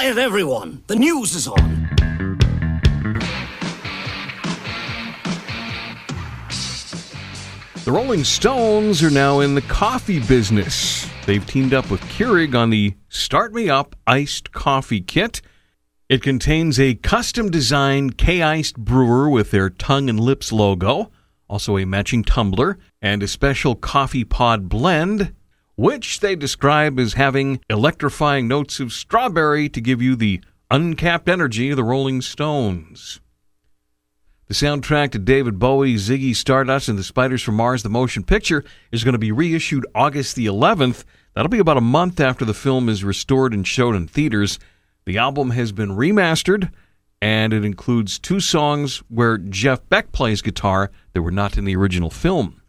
Quiet, everyone! The news is on! The Rolling Stones are now in the coffee business. They've teamed up with Keurig on the Start Me Up Iced Coffee Kit. It contains a custom designed K Iced brewer with their tongue and lips logo, also a matching tumbler, and a special coffee pod blend, which they describe as having electrifying notes of strawberry to give you the uncapped energy of the Rolling Stones. The soundtrack to David Bowie's Ziggy Stardust and the Spiders from Mars, the motion picture, is going to be reissued August the 11th. That'll be about a month after the film is restored and shown in theaters. The album has been remastered, and it includes two songs where Jeff Beck plays guitar that were not in the original film.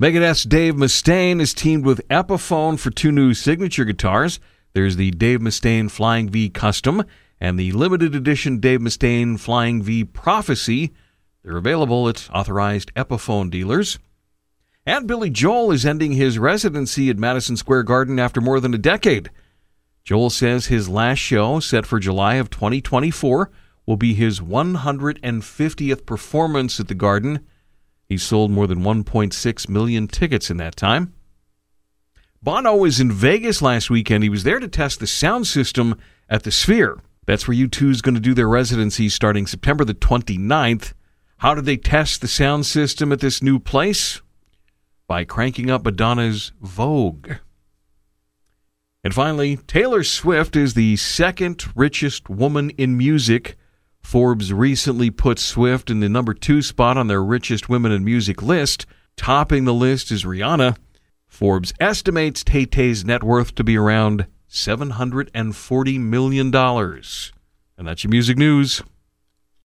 Megadeth's Dave Mustaine is teamed with Epiphone for two new signature guitars. There's the Dave Mustaine Flying V Custom and the limited edition Dave Mustaine Flying V Prophecy. They're available at authorized Epiphone dealers. And Billy Joel is ending his residency at Madison Square Garden after more than a decade. Joel says his last show, set for July of 2024, will be his 150th performance at the Garden. He sold more than 1.6 million tickets in that time. Bono was in Vegas last weekend. He was there to test the sound system at the Sphere. That's where U2 is going to do their residency starting September the 29th. How did they test the sound system at this new place? By cranking up Madonna's Vogue. And finally, Taylor Swift is the second richest woman in music. Forbes recently put Swift in the number two spot on their richest women in music list. Topping the list is Rihanna. Forbes estimates Tay Tay's net worth to be around $740 million. And that's your music news.